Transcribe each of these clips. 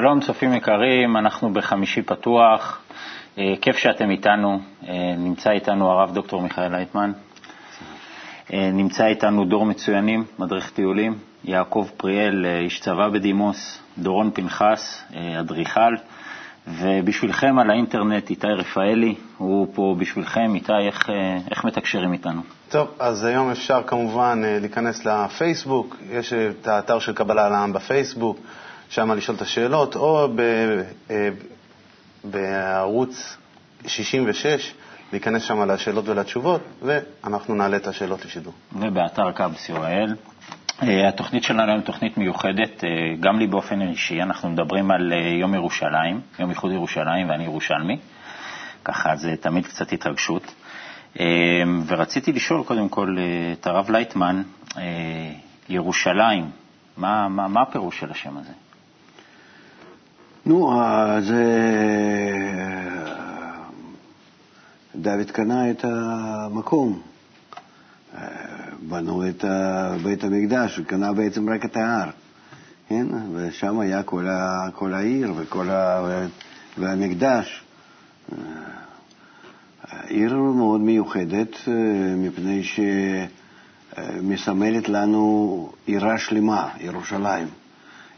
שלום צופים יקרים, אנחנו בחמישי פתוח, אה, כיף שאתם איתנו, אה, נמצא איתנו הרב דוקטור מיכאל לייטמן, אה, נמצא איתנו דור מצוינים, מדריך טיולים, יעקב פריאל, איש צבא בדימוס, דורון פנחס, אדריכל, ובשבילכם על האינטרנט איתי רפאלי, הוא פה בשבילכם. איתי, איך, איך מתקשרים איתנו? טוב, אז היום אפשר כמובן להיכנס לפייסבוק, יש את האתר של קבלה לעם בפייסבוק, שם לשאול את השאלות, או ב, אה, בערוץ 66, להיכנס שם לשאלות ולתשובות, ואנחנו נעלה את השאלות לשידור. ובאתר קאבס יואל. אה, התוכנית שלנו היום תוכנית מיוחדת, אה, גם לי באופן אישי, אנחנו מדברים על יום ירושלים, יום איחוד ירושלים, ואני ירושלמי, ככה זה תמיד קצת התרגשות. ורציתי לשאול קודם כל את הרב לייטמן, ירושלים, מה, מה, מה הפירוש של השם הזה? נו, זה... דוד קנה את המקום. בנו את בית המקדש, הוא קנה בעצם רק את ההר, כן? ושם היה כל, ה, כל העיר וכל ה, והמקדש. עיר מאוד מיוחדת, מפני שמסמלת לנו עירה שלמה, ירושלים.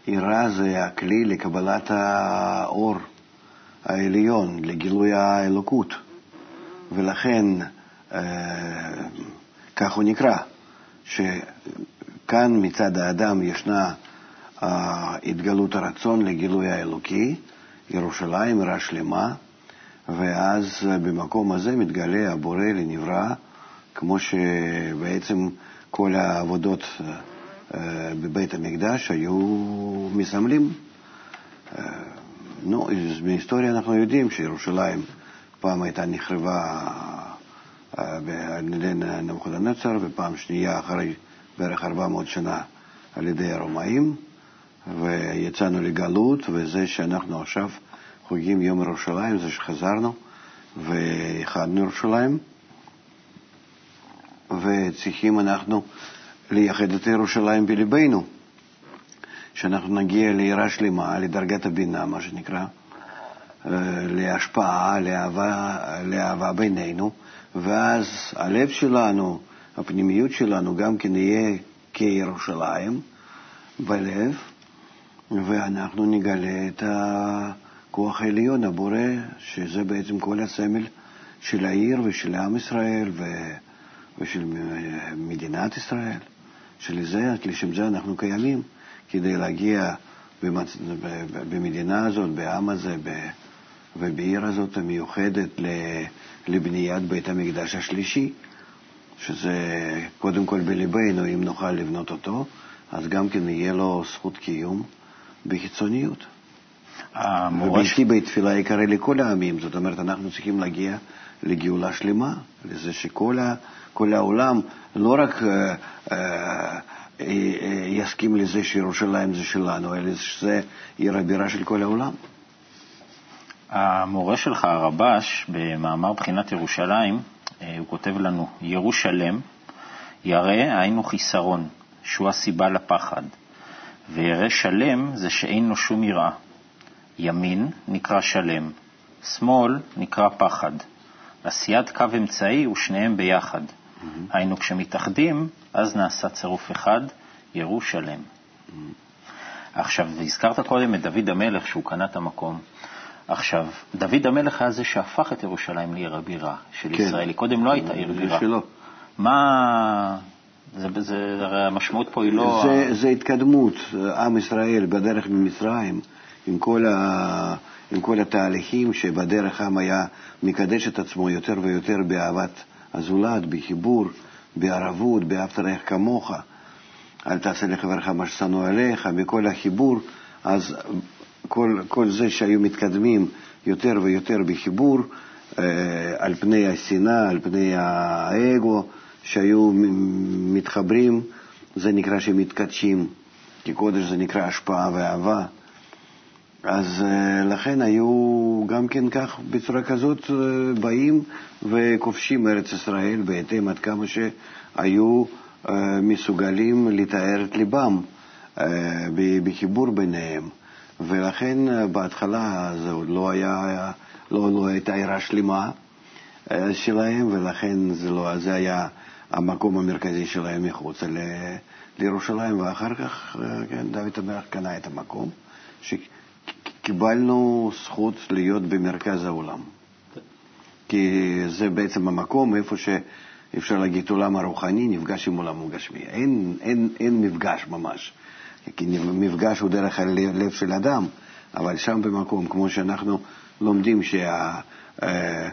יראה זה הכלי לקבלת האור העליון, לגילוי האלוקות, ולכן אה, כך הוא נקרא, שכאן מצד האדם ישנה אה, התגלות הרצון לגילוי האלוקי, ירושלים עירה שלמה, ואז במקום הזה מתגלה הבורא לנברא, כמו שבעצם כל העבודות אה, בבית המקדש היו מסמלים. אה, נו, מההיסטוריה אנחנו יודעים שירושלים פעם הייתה נחרבה אה, על ידי נבוכדנצר, ופעם שנייה אחרי בערך 400 שנה על ידי הרומאים, ויצאנו לגלות, וזה שאנחנו עכשיו חוגגים יום ירושלים, זה שחזרנו ואיחדנו ירושלים, וצריכים אנחנו לייחד את ירושלים בלבנו, שאנחנו נגיע לעירה שלמה, לדרגת הבינה, מה שנקרא, אה, להשפעה, לאהבה, לאהבה בינינו, ואז הלב שלנו, הפנימיות שלנו, גם כן יהיה כירושלים בלב, ואנחנו נגלה את הכוח העליון, הבורא, שזה בעצם כל הסמל של העיר ושל עם ישראל ושל מדינת ישראל. שלזה, לשם זה אנחנו קיימים, כדי להגיע במצ... במדינה הזאת, בעם הזה, ב... ובעיר הזאת המיוחדת לבניית בית המקדש השלישי, שזה קודם כל בלבנו, אם נוכל לבנות אותו, אז גם כן יהיה לו זכות קיום בחיצוניות. וביתי בית תפילה יקרא לכל העמים, זאת אומרת, אנחנו צריכים להגיע לגאולה שלמה, לזה שכל ה... העולם לא רק אה, אה, אה, יסכים לזה שירושלים זה שלנו, אלא שזה עיר הבירה של כל העולם. המורה שלך, הרבש, במאמר בחינת ירושלים, הוא כותב לנו, ירושלם ירא היינו חיסרון, שהוא הסיבה לפחד, וירא שלם זה שאין לו שום יראה. ימין נקרא שלם, שמאל נקרא פחד. עשיית קו אמצעי ושניהם ביחד. Mm-hmm. היינו, כשמתאחדים, אז נעשה צירוף אחד, ירושלם. Mm-hmm. עכשיו, הזכרת קודם את דוד המלך, שהוא קנה את המקום. עכשיו, דוד המלך היה זה שהפך את ירושלים לעיר הבירה של כן. ישראל. היא קודם לא הייתה עיר בירה. שלא. מה... זה, זה, הרי המשמעות פה היא לא... זה, זה התקדמות. עם ישראל בדרך ממצרים, עם כל, ה, עם כל התהליכים שבדרך עם היה מקדש את עצמו יותר ויותר באהבת הזולת, בחיבור, בערבות, באהבת רעך כמוך, אל תעשה לחברך מה ששנוא עליך, בכל החיבור, אז כל, כל זה שהיו מתקדמים יותר ויותר בחיבור, אה, על פני השנאה, על פני האגו, שהיו מתחברים, זה נקרא שמתקדשים, כי קודש זה נקרא השפעה ואהבה. אז אה, לכן היו גם כן כך, בצורה כזאת, אה, באים וכובשים ארץ ישראל בהתאם עד כמה שהיו אה, מסוגלים לתאר את ליבם בחיבור ביניהם. ולכן בהתחלה זה עוד לא, היה, לא, לא הייתה עירה שלמה שלהם, ולכן זה, לא, זה היה המקום המרכזי שלהם מחוץ ל, לירושלים, ואחר כך כן, דוד המלך קנה את המקום, שקיבלנו זכות להיות במרכז העולם. כי זה בעצם המקום איפה שאפשר להגיד עולם הרוחני נפגש עם עולם הגשמי. אין, אין, אין מפגש ממש. כי מפגש הוא דרך הלב של אדם, אבל שם במקום, כמו שאנחנו לומדים שה... אה,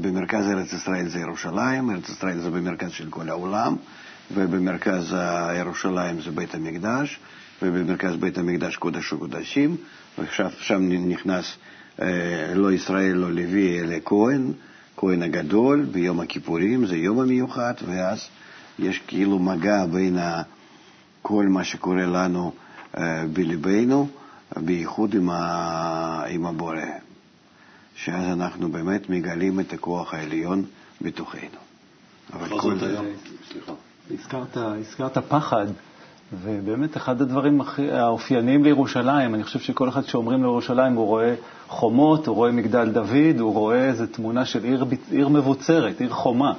במרכז ארץ ישראל זה ירושלים, ארץ ישראל זה במרכז של כל העולם, ובמרכז ירושלים זה בית המקדש, ובמרכז בית המקדש קודש וקודשים, ועכשיו שם נכנס אה, לא ישראל, לא לוי, אלא כהן, כהן הגדול, ביום הכיפורים, זה יום המיוחד, ואז יש כאילו מגע בין כל מה שקורה לנו אה, בלבנו, בייחוד עם, ה... עם הבורא, שאז אנחנו באמת מגלים את הכוח העליון בתוכנו. אבל כל זה... סליחה. הזכרת, הזכרת פחד. ובאמת אחד הדברים האופייניים לירושלים, אני חושב שכל אחד שאומרים לירושלים, הוא רואה חומות, הוא רואה מגדל דוד, הוא רואה איזו תמונה של עיר, עיר מבוצרת, עיר חומה.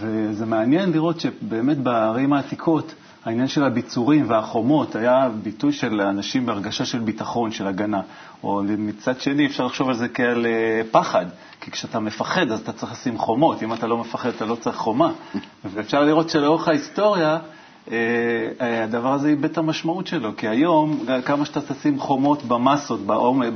וזה מעניין לראות שבאמת בערים העתיקות, העניין של הביצורים והחומות היה ביטוי של אנשים בהרגשה של ביטחון, של הגנה. או מצד שני, אפשר לחשוב על זה כעל אה, פחד, כי כשאתה מפחד אז אתה צריך לשים חומות, אם אתה לא מפחד אתה לא צריך חומה. ואפשר לראות שלאורך ההיסטוריה, הדבר הזה איבד את המשמעות שלו, כי היום, כמה שאתה תשים חומות במסות,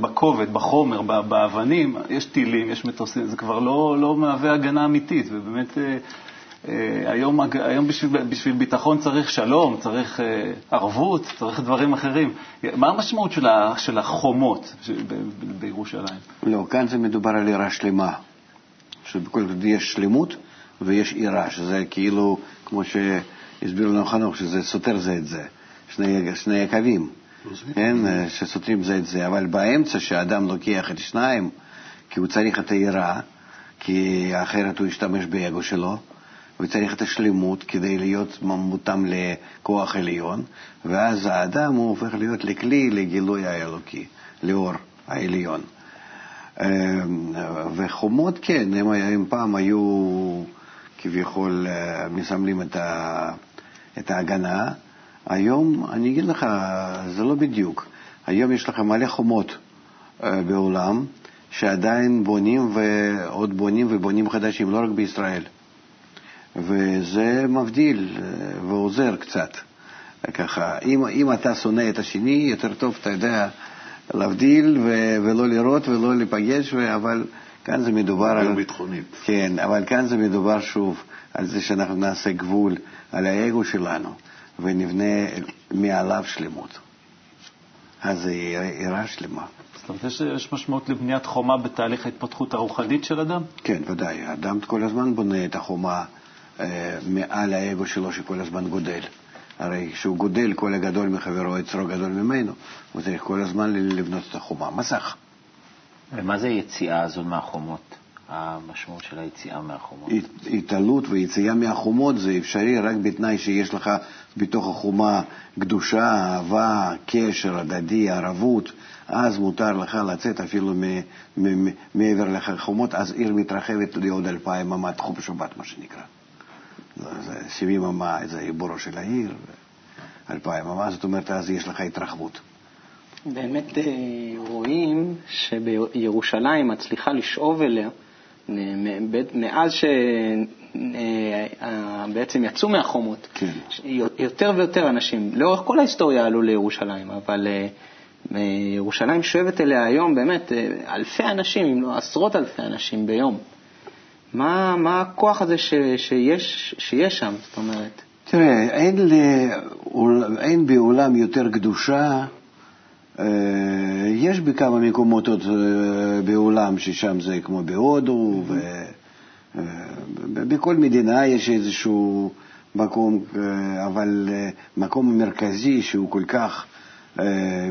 בכובד, בחומר, באבנים, יש טילים, יש מטוסים, זה כבר לא, לא מהווה הגנה אמיתית, ובאמת אה, היום, היום בשביל, בשביל ביטחון צריך שלום, צריך ערבות, צריך דברים אחרים. מה המשמעות של, ה, של החומות בירושלים? לא, כאן זה מדובר על עירה שלמה, שבכל זאת יש שלמות ויש עירה, שזה כאילו, כמו ש... הסביר לנו חנוך שזה סותר זה את זה, שני, שני הקווים, כן, שסותרים זה את זה, אבל באמצע שאדם לוקח את שניים, כי הוא צריך את היראה, כי אחרת הוא ישתמש באגו שלו, וצריך את השלמות כדי להיות מותאם לכוח עליון, ואז האדם הוא הופך להיות לכלי לגילוי האלוקי, לאור העליון. אמ, וחומות, כן, הם, הם פעם היו כביכול אה, מסמלים את, ה, את ההגנה. היום, אני אגיד לך, זה לא בדיוק. היום יש לך מלא חומות אה, בעולם שעדיין בונים ועוד בונים ובונים חדשים, לא רק בישראל. וזה מבדיל אה, ועוזר קצת. ככה, אם, אם אתה שונא את השני, יותר טוב, אתה יודע, להבדיל ו- ולא לראות ולא להיפגש, אבל כאן זה מדובר על... ביטחונית. כן, אבל כאן זה מדובר שוב על זה שאנחנו נעשה גבול על האגו שלנו ונבנה מעליו שלמות. אז זה עירה שלמה. זאת אומרת, יש משמעות לבניית חומה בתהליך ההתפתחות הרוחנית של אדם? כן, ודאי. האדם כל הזמן בונה את החומה אה, מעל האגו שלו שכל הזמן גודל. הרי כשהוא גודל, כל הגדול מחברו יצרו גדול ממנו, הוא צריך כל הזמן לבנות את החומה. מסך. ומה זה היציאה הזו מהחומות? המשמעות של היציאה מהחומות? התעלות ויציאה מהחומות זה אפשרי רק בתנאי שיש לך בתוך החומה קדושה, אהבה, קשר הדדי, ערבות, אז מותר לך לצאת אפילו מעבר לחומות, אז עיר מתרחבת לעוד אלפיים אמה, תחום שבת מה שנקרא. 70 אמה זה עיבורו של העיר, אלפיים אמה, זאת אומרת אז יש לך התרחבות. באמת אה, רואים שבירושלים מצליחה לשאוב אליה, מאז שבעצם אה, יצאו מהחומות, כן. יותר ויותר אנשים, לאורך כל ההיסטוריה עלו לירושלים, אבל אה, ירושלים שואבת אליה היום באמת אלפי אנשים, אם לא עשרות אלפי אנשים ביום. מה, מה הכוח הזה ש, שיש, שיש שם, זאת אומרת? תראה, אין, לעול, אין בעולם יותר קדושה אה, יש בכמה מקומות עוד אה, בעולם ששם זה כמו בהודו, ובכל אה, מדינה יש איזשהו מקום, אבל מקום מרכזי שהוא כל כך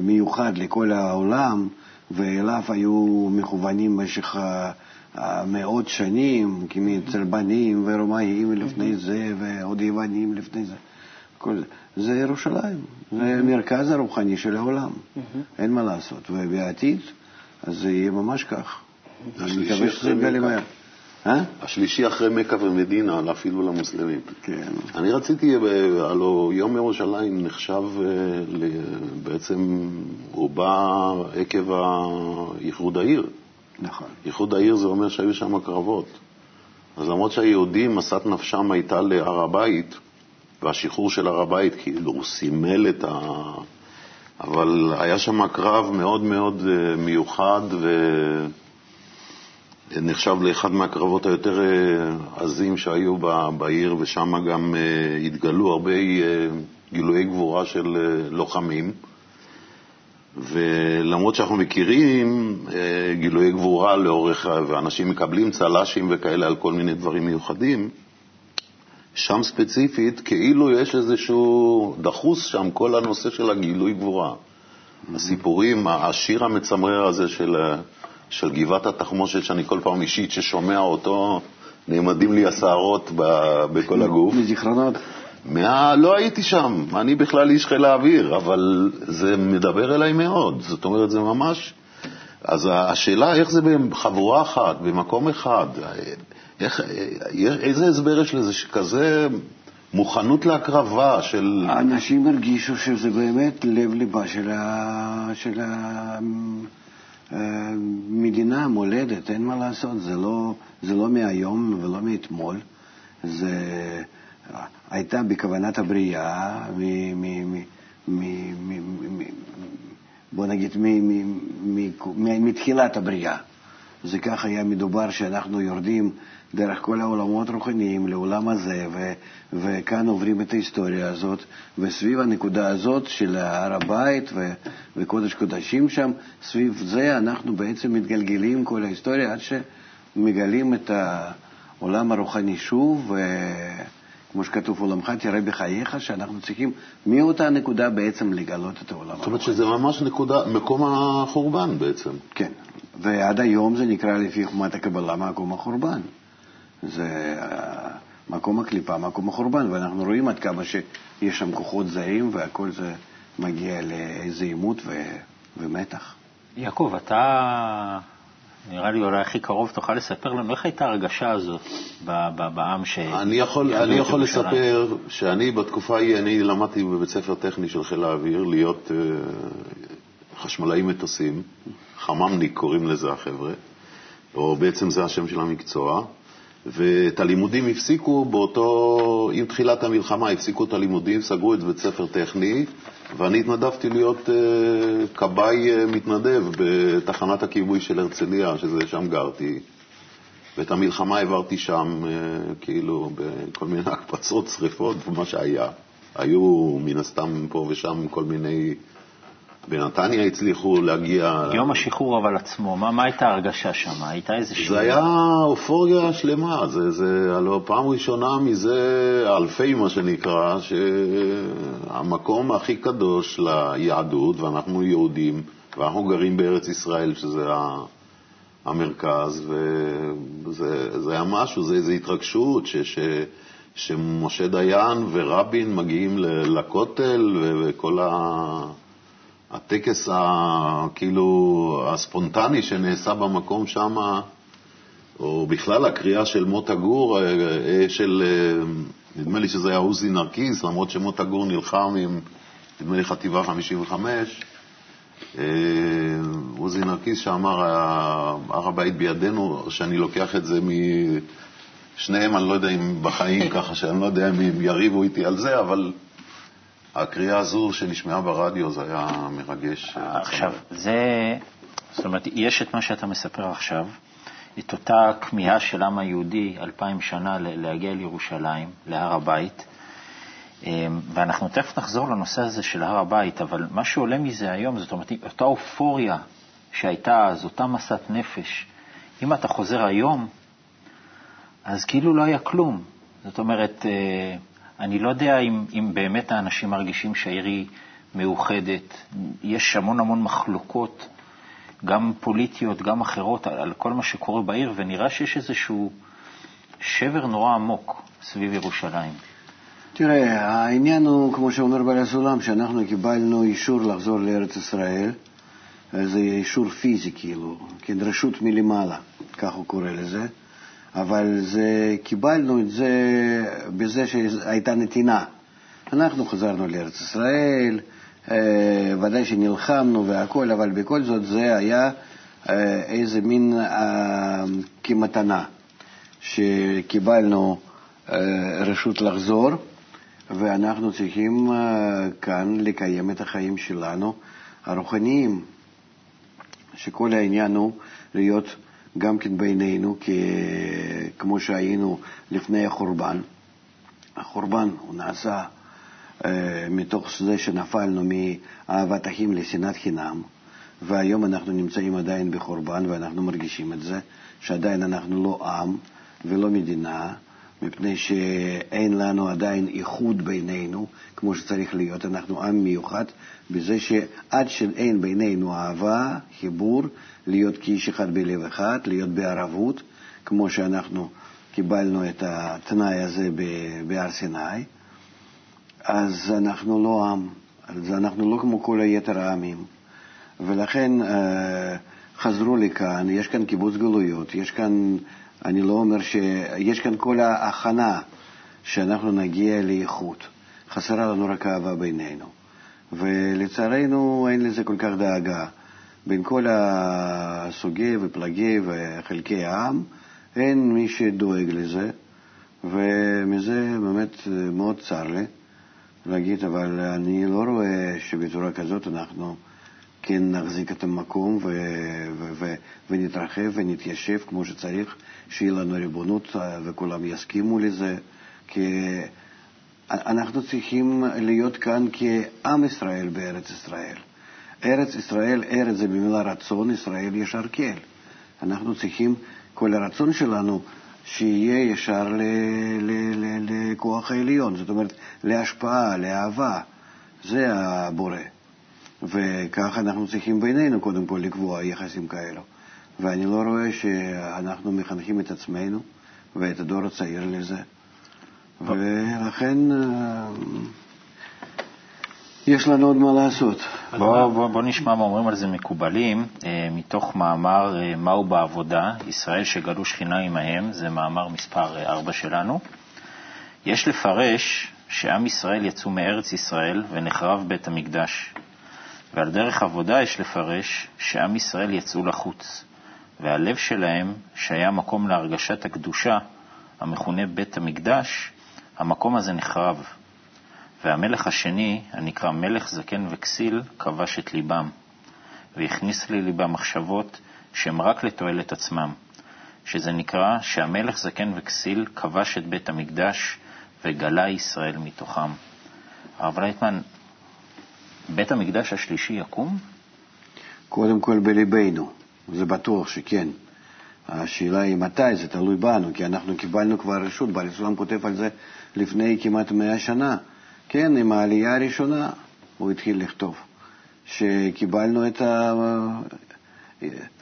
מיוחד לכל העולם, ואליו היו מכוונים במשך מאות שנים, כמצלבנים ורומאים לפני זה, ועוד יוונים לפני זה. כל, זה ירושלים. זה המרכז הרוחני של העולם. אין מה לעשות. ובעתיד, אז זה יהיה ממש כך. אני מקווה שזה יתגלה מכה. מהר. אה? השלישי אחרי מכה ומדינה, אפילו למוסלמים. כן. אני רציתי, ב- הלוא יום ירושלים נחשב אה, בעצם, הוא בא עקב איחוד העיר. נכון. איחוד העיר זה אומר שהיו שם קרבות. אז למרות שהיהודים, משאת נפשם הייתה להר הבית, והשחרור של הר הבית, כאילו, הוא סימל את ה... אבל היה שם קרב מאוד מאוד אה, מיוחד, ונחשב לאחד מהקרבות היותר אה, עזים שהיו בעיר, ושם גם אה, התגלו הרבה גילויי גבורה של לוחמים. ולמרות שאנחנו מכירים גילויי גבורה לאורך, ואנשים מקבלים צל"שים וכאלה על כל מיני דברים מיוחדים, שם ספציפית כאילו יש איזשהו דחוס שם, כל הנושא של הגילוי גבורה. הסיפורים, השיר המצמרר הזה של, של גבעת התחמושת, שאני כל פעם אישית ששומע אותו, נעמדים לי השערות בכל הגוף. מזיכרונות. מה... לא הייתי שם, אני בכלל איש חיל האוויר, אבל זה מדבר אליי מאוד. זאת אומרת, זה ממש... אז השאלה איך זה בחבורה אחת, במקום אחד, איך, איזה הסבר יש לזה שכזה מוכנות להקרבה של... האנשים הרגישו שזה באמת לב-ליבה של, ה... של. המדינה, המולדת, אין מה לעשות, זה לא, זה לא מהיום ולא מאתמול, זה הייתה בכוונת הבריאה, מ, מ, מ, בוא נגיד, מתחילת הבריאה. זה כך היה מדובר שאנחנו יורדים דרך כל העולמות הרוחניים לעולם הזה, ו, וכאן עוברים את ההיסטוריה הזאת, וסביב הנקודה הזאת של הר הבית ו, וקודש קודשים שם, סביב זה אנחנו בעצם מתגלגלים כל ההיסטוריה עד שמגלים את העולם הרוחני שוב, וכמו שכתוב, עולמך תראה בחייך, שאנחנו צריכים מאותה נקודה בעצם לגלות את העולם זאת אומרת. שזה ממש נקודה, מקום החורבן בעצם. כן, ועד היום זה נקרא לפי חומת הקבלה מקום החורבן. זה אה, מקום הקליפה, מקום החורבן, ואנחנו רואים עד כמה שיש שם כוחות זרים והכל זה מגיע לאיזה עימות ו... ומתח. יעקב, אתה נראה לי אולי הכי קרוב, תוכל לספר לנו איך הייתה ההרגשה הזאת בעם ש... אני יכול, אני יכול? לספר שאני בתקופה ההיא, אני למדתי בבית ספר טכני של חיל האוויר להיות אה, חשמלאי מטוסים, חממניק קוראים לזה החבר'ה, או בעצם זה השם של המקצוע, ואת הלימודים הפסיקו באותו, עם תחילת המלחמה הפסיקו את הלימודים, סגרו את בית ספר טכני, ואני התנדבתי להיות אה, כבאי אה, מתנדב בתחנת הכיבוי של הרצליה, שזה שם גרתי. ואת המלחמה העברתי שם, אה, כאילו, בכל מיני הקפצות, שרפות ומה שהיה. היו מן הסתם פה ושם כל מיני... בנתניה הצליחו להגיע... יום השחרור אבל עצמו, מה, מה הייתה ההרגשה שם? הייתה איזושהי... זה היה אופוריה שלמה, זה, זה הלוא פעם ראשונה מזה אלפי, מה שנקרא, שהמקום הכי קדוש ליהדות, ואנחנו יהודים, ואנחנו גרים בארץ ישראל, שזה המרכז, וזה זה היה משהו, זה איזו התרגשות, ש, ש, שמשה דיין ורבין מגיעים לכותל, וכל ה... הטקס ה, כאילו הספונטני שנעשה במקום שם, או בכלל הקריאה של מוטה גור, אה, אה, של, אה, נדמה לי שזה היה עוזי נרקיס, למרות שמוטה גור נלחם עם, נדמה לי, חטיבה 55, אה, עוזי נרקיס שאמר, "ה- הר הבית בידינו, שאני לוקח את זה משניהם, אני לא יודע אם בחיים ככה, שאני לא יודע אם הם יריבו איתי על זה, אבל הקריאה הזו שנשמעה ברדיו זה היה מרגש. עכשיו, זה, זאת אומרת, יש את מה שאתה מספר עכשיו, את אותה כמיהה של העם היהודי אלפיים שנה להגיע לירושלים, להר הבית, אמ, ואנחנו תכף נחזור לנושא הזה של הר הבית, אבל מה שעולה מזה היום, זאת אומרת, אותה אופוריה שהייתה אז, אותה מסת נפש, אם אתה חוזר היום, אז כאילו לא היה כלום. זאת אומרת, אה, אני לא יודע אם, אם באמת האנשים מרגישים שהעיר היא מאוחדת. יש המון המון מחלוקות, גם פוליטיות, גם אחרות, על, על כל מה שקורה בעיר, ונראה שיש איזשהו שבר נורא עמוק סביב ירושלים. תראה, העניין הוא, כמו שאומר בעל הסולם, שאנחנו קיבלנו אישור לחזור לארץ ישראל. זה אישור פיזי, כאילו, כן, רשות מלמעלה, כך הוא קורא לזה. אבל זה, קיבלנו את זה בזה שהייתה נתינה. אנחנו חזרנו לארץ ישראל, אה, ודאי שנלחמנו והכול, אבל בכל זאת זה היה אה, איזה מין אה, כמתנה, שקיבלנו רשות לחזור, ואנחנו צריכים כאן לקיים את החיים שלנו הרוחניים, שכל העניין הוא להיות גם כן בינינו, כמו שהיינו לפני החורבן. החורבן הוא נעשה אה, מתוך זה שנפלנו מאהבת אחים לשנאת חינם, והיום אנחנו נמצאים עדיין בחורבן ואנחנו מרגישים את זה, שעדיין אנחנו לא עם ולא מדינה, מפני שאין לנו עדיין איחוד בינינו כמו שצריך להיות. אנחנו עם מיוחד בזה שעד שאין בינינו אהבה, חיבור, להיות כאיש אחד בלב אחד, להיות בערבות, כמו שאנחנו קיבלנו את התנאי הזה בהר סיני, אז אנחנו לא עם, אז אנחנו לא כמו כל היתר העמים. ולכן אה, חזרו לכאן, יש כאן קיבוץ גלויות, יש כאן, אני לא אומר ש... יש כאן כל ההכנה שאנחנו נגיע לאיכות. חסרה לנו רק אהבה בינינו. ולצערנו אין לזה כל כך דאגה. בין כל הסוגי ופלגי וחלקי העם, אין מי שדואג לזה, ומזה באמת מאוד צר לי להגיד, אבל אני לא רואה שבצורה כזאת אנחנו כן נחזיק את המקום ו- ו- ו- ונתרחב ונתיישב כמו שצריך, שיהיה לנו ריבונות וכולם יסכימו לזה, כי אנחנו צריכים להיות כאן כעם ישראל בארץ ישראל. ארץ ישראל, ארץ זה במילה רצון, ישראל ישר כן. אנחנו צריכים, כל הרצון שלנו, שיהיה ישר לכוח העליון, זאת אומרת, להשפעה, לאהבה. זה הבורא. וכך אנחנו צריכים בינינו קודם כל לקבוע יחסים כאלו. ואני לא רואה שאנחנו מחנכים את עצמנו ואת הדור הצעיר לזה. ולכן אה, יש לנו עוד מה לעשות. בוא, בוא, בוא נשמע מה אומרים על זה מקובלים, אה, מתוך מאמר אה, מהו בעבודה, ישראל שגלו שכינה עמהם, זה מאמר מספר 4 שלנו. יש לפרש שעם ישראל יצאו מארץ ישראל ונחרב בית המקדש, ועל דרך עבודה יש לפרש שעם ישראל יצאו לחוץ, והלב שלהם, שהיה מקום להרגשת הקדושה, המכונה בית המקדש, המקום הזה נחרב. והמלך השני, הנקרא מלך זקן וכסיל, כבש את ליבם, והכניס לליבם מחשבות שהן רק לתועלת עצמם, שזה נקרא שהמלך זקן וכסיל כבש את בית המקדש וגלה ישראל מתוכם. הרב לייטמן, בית המקדש השלישי יקום? קודם כל בליבנו, זה בטוח שכן. השאלה היא מתי, זה תלוי בנו, כי אנחנו קיבלנו כבר רשות, בעל כותב על זה לפני כמעט מאה שנה. כן, עם העלייה הראשונה הוא התחיל לכתוב, שקיבלנו את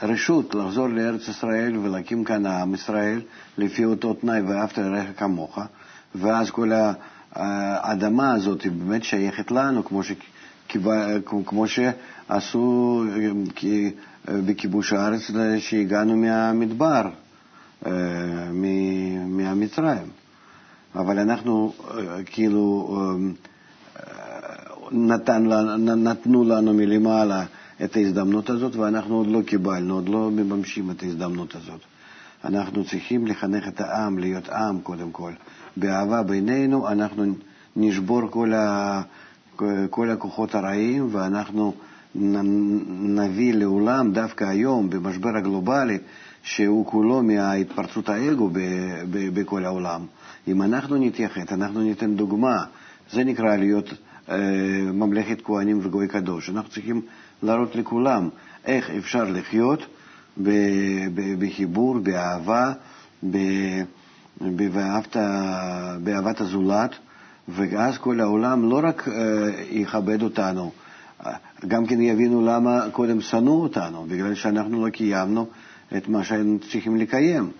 הרשות לחזור לארץ ישראל ולהקים כאן עם ישראל לפי אותו תנאי ואהבת לרעך כמוך, ואז כל האדמה הזאת היא באמת שייכת לנו, כמו, ש... כמו שעשו בכיבוש הארץ שהגענו מהמדבר, אה, מהמצרים. אבל אנחנו אה, כאילו אה, נתן, נתנו לנו מלמעלה את ההזדמנות הזאת, ואנחנו עוד לא קיבלנו, עוד לא מממשים את ההזדמנות הזאת. אנחנו צריכים לחנך את העם להיות עם קודם כל. באהבה בינינו אנחנו נשבור כל, ה, כל הכוחות הרעים ואנחנו נביא לעולם, דווקא היום, במשבר הגלובלי, שהוא כולו מהתפרצות האגו בכל העולם. אם אנחנו נתייחד, אנחנו ניתן דוגמה, זה נקרא להיות אה, ממלכת כהנים וגוי קדוש. אנחנו צריכים להראות לכולם איך אפשר לחיות בחיבור, באהבה, באהבת, באהבת הזולת, ואז כל העולם לא רק אה, יכבד אותנו, גם כן יבינו למה קודם שנאו אותנו, בגלל שאנחנו לא קיימנו את מה שהיינו צריכים לקיים.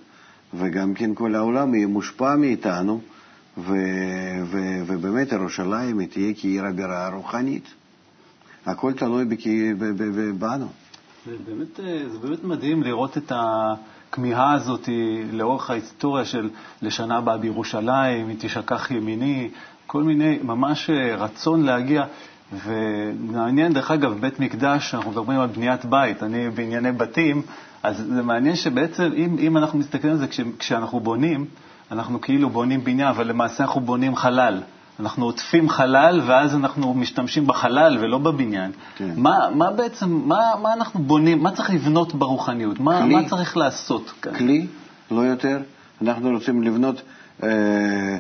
וגם כן כל העולם יהיה מושפע מאיתנו, ו, ו, ובאמת ירושלים תהיה כעיר הבירה הרוחנית. הכל תלוי בכ- ב- ב- ב- בנו. זה באמת, אה, זה באמת מדהים לראות את הכמיהה הזאת לאורך ההיסטוריה של לשנה הבאה בירושלים, היא תשכח ימיני, כל מיני, ממש אה, רצון להגיע. ומעניין, דרך אגב, בית מקדש, אנחנו מדברים על בניית בית, אני בענייני בתים, אז זה מעניין שבעצם, אם, אם אנחנו מסתכלים על זה, כש, כשאנחנו בונים, אנחנו כאילו בונים בניין, אבל למעשה אנחנו בונים חלל. אנחנו עוטפים חלל, ואז אנחנו משתמשים בחלל ולא בבניין. כן. מה, מה בעצם, מה, מה אנחנו בונים, מה צריך לבנות ברוחניות? מה, כלי. מה צריך לעשות כאן? כלי, לא יותר. אנחנו רוצים לבנות אה,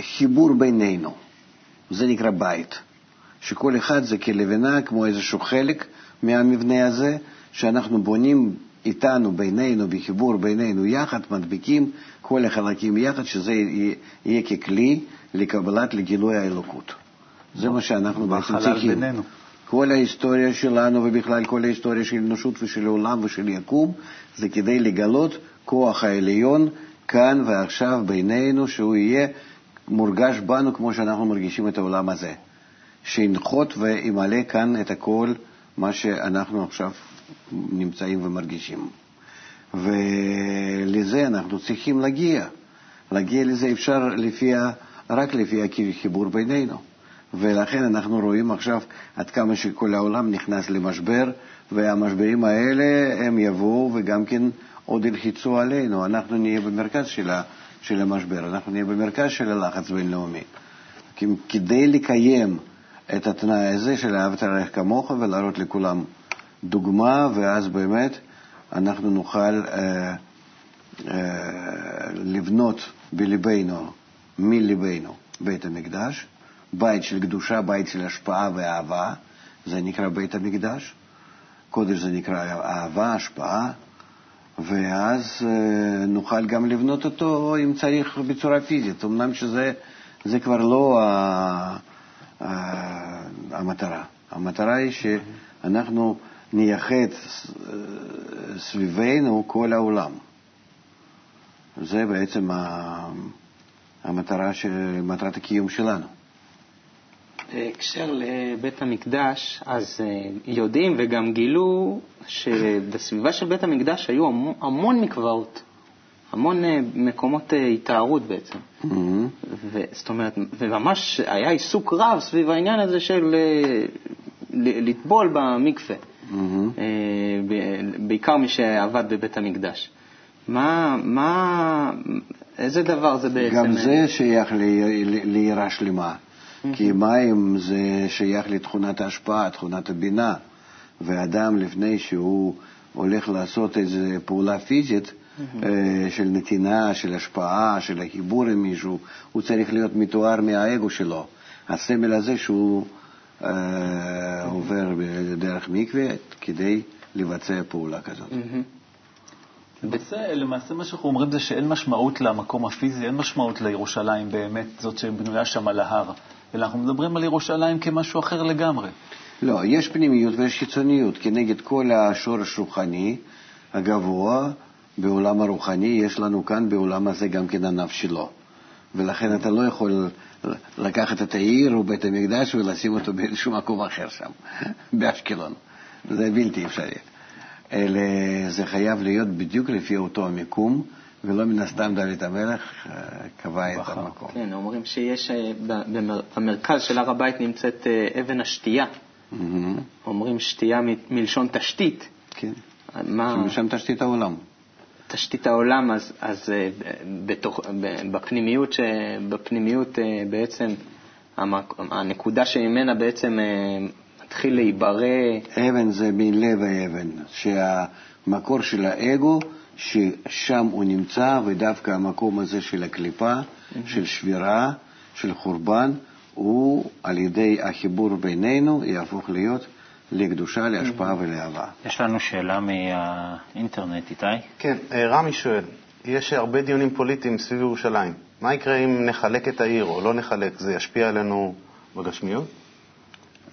חיבור בינינו. זה נקרא בית. שכל אחד זה כלבנה, כמו איזשהו חלק מהמבנה הזה, שאנחנו בונים איתנו, בינינו, בחיבור בינינו יחד, מדביקים כל החלקים יחד, שזה יהיה, ככלי לקבלת, לגילוי האלוקות. זה מה שאנחנו בעצם צריכים. בינינו. כל ההיסטוריה שלנו, ובכלל כל ההיסטוריה של האנושות ושל העולם ושל יקום, זה כדי לגלות כוח העליון כאן ועכשיו בינינו, שהוא יהיה מורגש בנו כמו שאנחנו מרגישים את העולם הזה. שינחת וימלא כאן את הכל מה שאנחנו עכשיו נמצאים ומרגישים. ולזה אנחנו צריכים להגיע. להגיע לזה אפשר לפי, רק לפי החיבור בינינו. ולכן אנחנו רואים עכשיו עד כמה שכל העולם נכנס למשבר, והמשברים האלה הם יבואו וגם כן עוד ילחצו עלינו. אנחנו נהיה במרכז של, של המשבר, אנחנו נהיה במרכז של הלחץ בינלאומי. כי- כדי לקיים את התנאי הזה של אהבת הרעך כמוך ולהראות לכולם דוגמה, ואז באמת אנחנו נוכל אה, אה, לבנות בליבנו, מליבנו, בית המקדש, בית של קדושה, בית של השפעה ואהבה, זה נקרא בית המקדש. קודש זה נקרא אהבה, השפעה, ואז אה, נוכל גם לבנות אותו, אם צריך, בצורה פיזית. אמנם שזה זה כבר לא ה, ה, המטרה. המטרה היא שאנחנו נייחד אה, סביבנו כל העולם. זה בעצם המטרה של, מטרת הקיום שלנו. בהקשר לבית המקדש, אז אה, יודעים וגם גילו שבסביבה של בית המקדש היו המון, המון מקוואות, המון אה, מקומות אה, התארות בעצם. Mhm. ו- זאת אומרת, וממש היה עיסוק רב סביב העניין הזה של לטבול במקווה, ב- בעיקר מי שעבד בבית המקדש. מה, מה, איזה דבר זה בעצם? גם זה שייך ליראה שלמה. כי מים זה שייך לתכונת ההשפעה, תכונת הבינה. ואדם, לפני שהוא הולך לעשות איזו פעולה פיזית אה, של נתינה, של השפעה, של החיבור עם מישהו, הוא צריך להיות מתואר מהאגו שלו. הסמל הזה שהוא אה, עובר דרך מקווה כדי לבצע פעולה כזאת. למעשה, למעשה מה שאנחנו אומרים זה שאין משמעות למקום הפיזי, אין משמעות לירושלים באמת, זאת שבנויה שם על ההר, אלא אנחנו מדברים על ירושלים כמשהו אחר לגמרי. לא, יש פנימיות ויש חיצוניות. כנגד כל השורש רוחני הגבוה בעולם הרוחני, יש לנו כאן בעולם הזה גם כן ענף שלו. ולכן אתה לא יכול לקחת את העיר או בית המקדש ולשים אותו באיזשהו מקום אחר שם, באשקלון. זה בלתי אפשרי. אלא זה חייב להיות בדיוק לפי אותו המיקום, ולא מן הסתם דוד המלך אה, קבע את בחר. המקום. כן, אומרים שיש, אה, במרכז של הר הבית נמצאת אה, אבן השתייה. מהמם. אומרים שתייה מלשון תשתית. כן, משם תשתית העולם. תשתית העולם, אז, אז בתוך, בפנימיות, ש, בפנימיות בעצם המק, הנקודה שממנה בעצם מתחיל להיברא, אבן זה מלב האבן, שהמקור של האגו, ששם הוא נמצא, ודווקא המקום הזה של הקליפה, של שבירה, של חורבן, הוא על ידי החיבור בינינו יהפוך להיות לקדושה, להשפעה ולאהבה. יש לנו שאלה מהאינטרנט, איתי. כן, אה, רמי שואל, יש הרבה דיונים פוליטיים סביב ירושלים. מה יקרה אם נחלק את העיר או לא נחלק? זה ישפיע עלינו בגשמיות?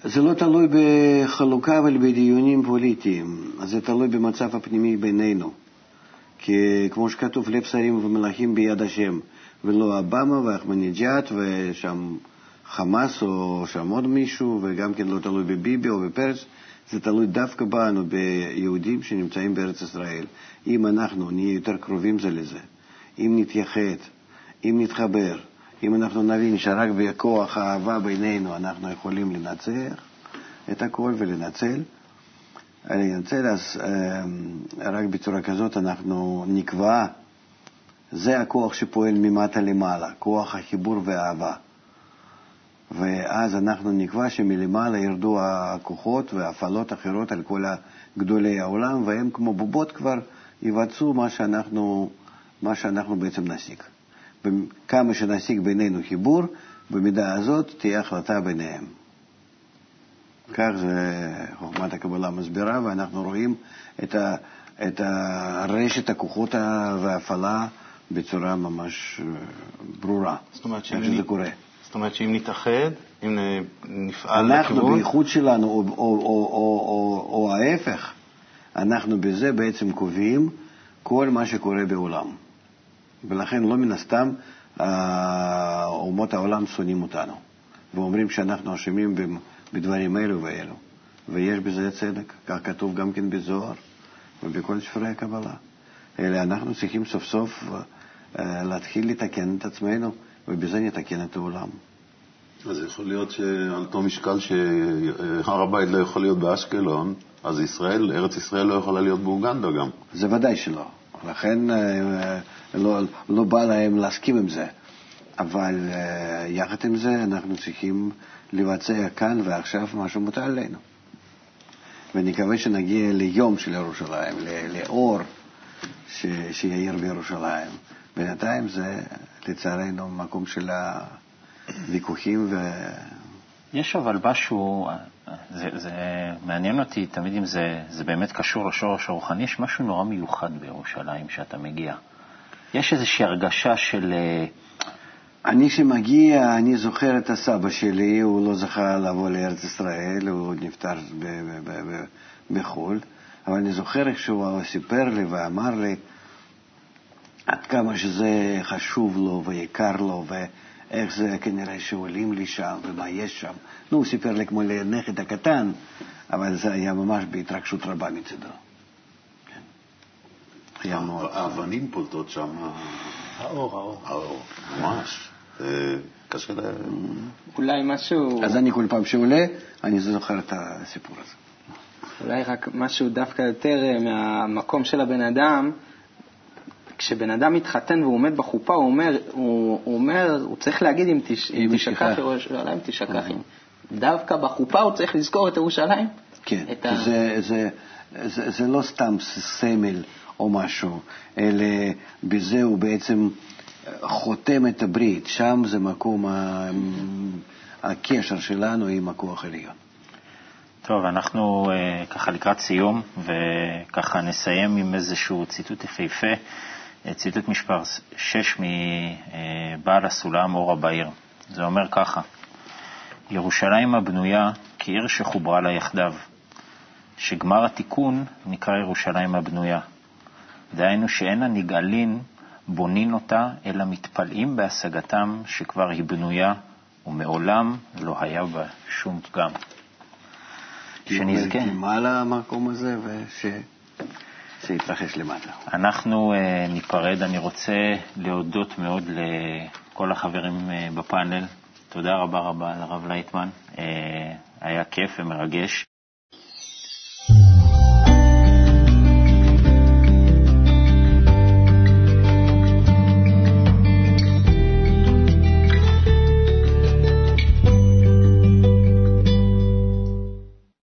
זה לא תלוי בחלוקה אבל בדיונים פוליטיים, זה תלוי במצב הפנימי בינינו. כמו שכתוב, לב שרים ומלאכים ביד השם. ולא אובמה ואחמדינג'אד ושם חמאס או שם עוד מישהו, וגם כן לא תלוי בביבי או בפרס, זה תלוי דווקא בנו, ביהודים שנמצאים בארץ ישראל. אם אנחנו נהיה יותר קרובים זה לזה, אם נתייחד, אם נתחבר, אם אנחנו נבין שרק בכוח האהבה בינינו אנחנו יכולים לנצח את הכל ולנצל, לנצל, אז רק בצורה כזאת אנחנו נקבע, זה הכוח שפועל ממטה למעלה, כוח החיבור והאהבה. ואז אנחנו נקבע שמלמעלה ירדו הכוחות והפעלות אחרות על כל גדולי העולם, והם כמו בובות כבר יבצעו מה שאנחנו, מה שאנחנו בעצם נשיג. כמה שנשיג בינינו חיבור, במידה הזאת תהיה החלטה ביניהם. כך זה חוכמת הקבלה מסבירה, ואנחנו רואים את, ה, את הרשת הכוחות וההפעלה בצורה ממש אה, ברורה, זאת אומרת איך שזה קורה. זאת אומרת שאם נתאחד, אם נפעל אנחנו לכיוון... בייחוד שלנו, או, או, או, או, או, או ההפך, אנחנו בזה בעצם קובעים כל מה שקורה בעולם. ולכן לא מן הסתם אומות העולם שונאים אותנו, ואומרים שאנחנו אשמים בדברים אלו ואלו. ויש בזה צדק, כך כתוב גם כן בזוהר ובכל ספרי הקבלה. אלא אנחנו צריכים סוף סוף אה, להתחיל לתקן את עצמנו, ובזה נתקן את העולם. אז יכול להיות שעל אותו משקל שהר הבית לא יכול להיות באשקלון, אז ישראל, ארץ ישראל לא יכולה להיות באוגנדה גם. זה ודאי שלא. לכן אה, לא, לא בא להם להסכים עם זה. אבל אה, יחד עם זה אנחנו צריכים לבצע כאן ועכשיו מה שמוטל עלינו. ונקווה שנגיע ליום של ירושלים, לאור ש, שיאיר בירושלים. בינתיים זה, לצערנו, מקום של הוויכוחים ו... יש אבל משהו, זה, זה מעניין אותי תמיד אם זה, זה באמת קשור לשורש הרוחני, יש משהו נורא מיוחד בירושלים שאתה מגיע. יש איזושהי הרגשה של... אה, אני שמגיע, אני זוכר את הסבא שלי, הוא לא זכה לבוא לארץ ישראל, הוא נפטר בחו"ל, אבל אני זוכר איך שהוא סיפר לי ואמר לי עד כמה שזה חשוב לו ויקר לו, ואיך זה כנראה שעולים לי שם ומה יש שם. נו, הוא סיפר לי כמו לנכד הקטן, אבל זה היה ממש בהתרגשות רבה מצדו. מאוד. האבנים פולטות שם. האור, האור. האור, ממש. קשה ל... אולי משהו... אז אני כל פעם שעולה, אני זוכר את הסיפור הזה. אולי רק משהו דווקא יותר אה, מהמקום של הבן אדם. כשבן אדם מתחתן והוא עומד בחופה, הוא אומר, הוא, הוא אומר, הוא צריך להגיד אם, תש, אם תשכח ירושלים, תשכח. דווקא בחופה הוא צריך לזכור את ירושלים? כן, את ה... זה, זה, זה, זה לא סתם סמל או משהו, אלא בזה הוא בעצם חותם את הברית, שם זה מקום הקשר שלנו עם הכוח העליון. טוב, אנחנו uh, ככה לקראת סיום, וככה נסיים עם איזשהו ציטוט יפהפה, אה, ציטוט מספר 6 מבעל הסולם אור הבעיר. זה אומר ככה: ירושלים הבנויה כעיר שחוברה לה יחדיו, שגמר התיקון נקרא ירושלים הבנויה. דהיינו שאין הנגאלין בונין אותה, אלא מתפלאים בהשגתם שכבר היא בנויה, ומעולם לא היה בה שום פגם. שנזכה. מעלה המקום הזה ושיתרחש למטה. אנחנו uh, ניפרד. אני רוצה להודות מאוד לכל החברים uh, בפאנל. תודה רבה רבה לרב לייטמן. Uh, היה כיף ומרגש.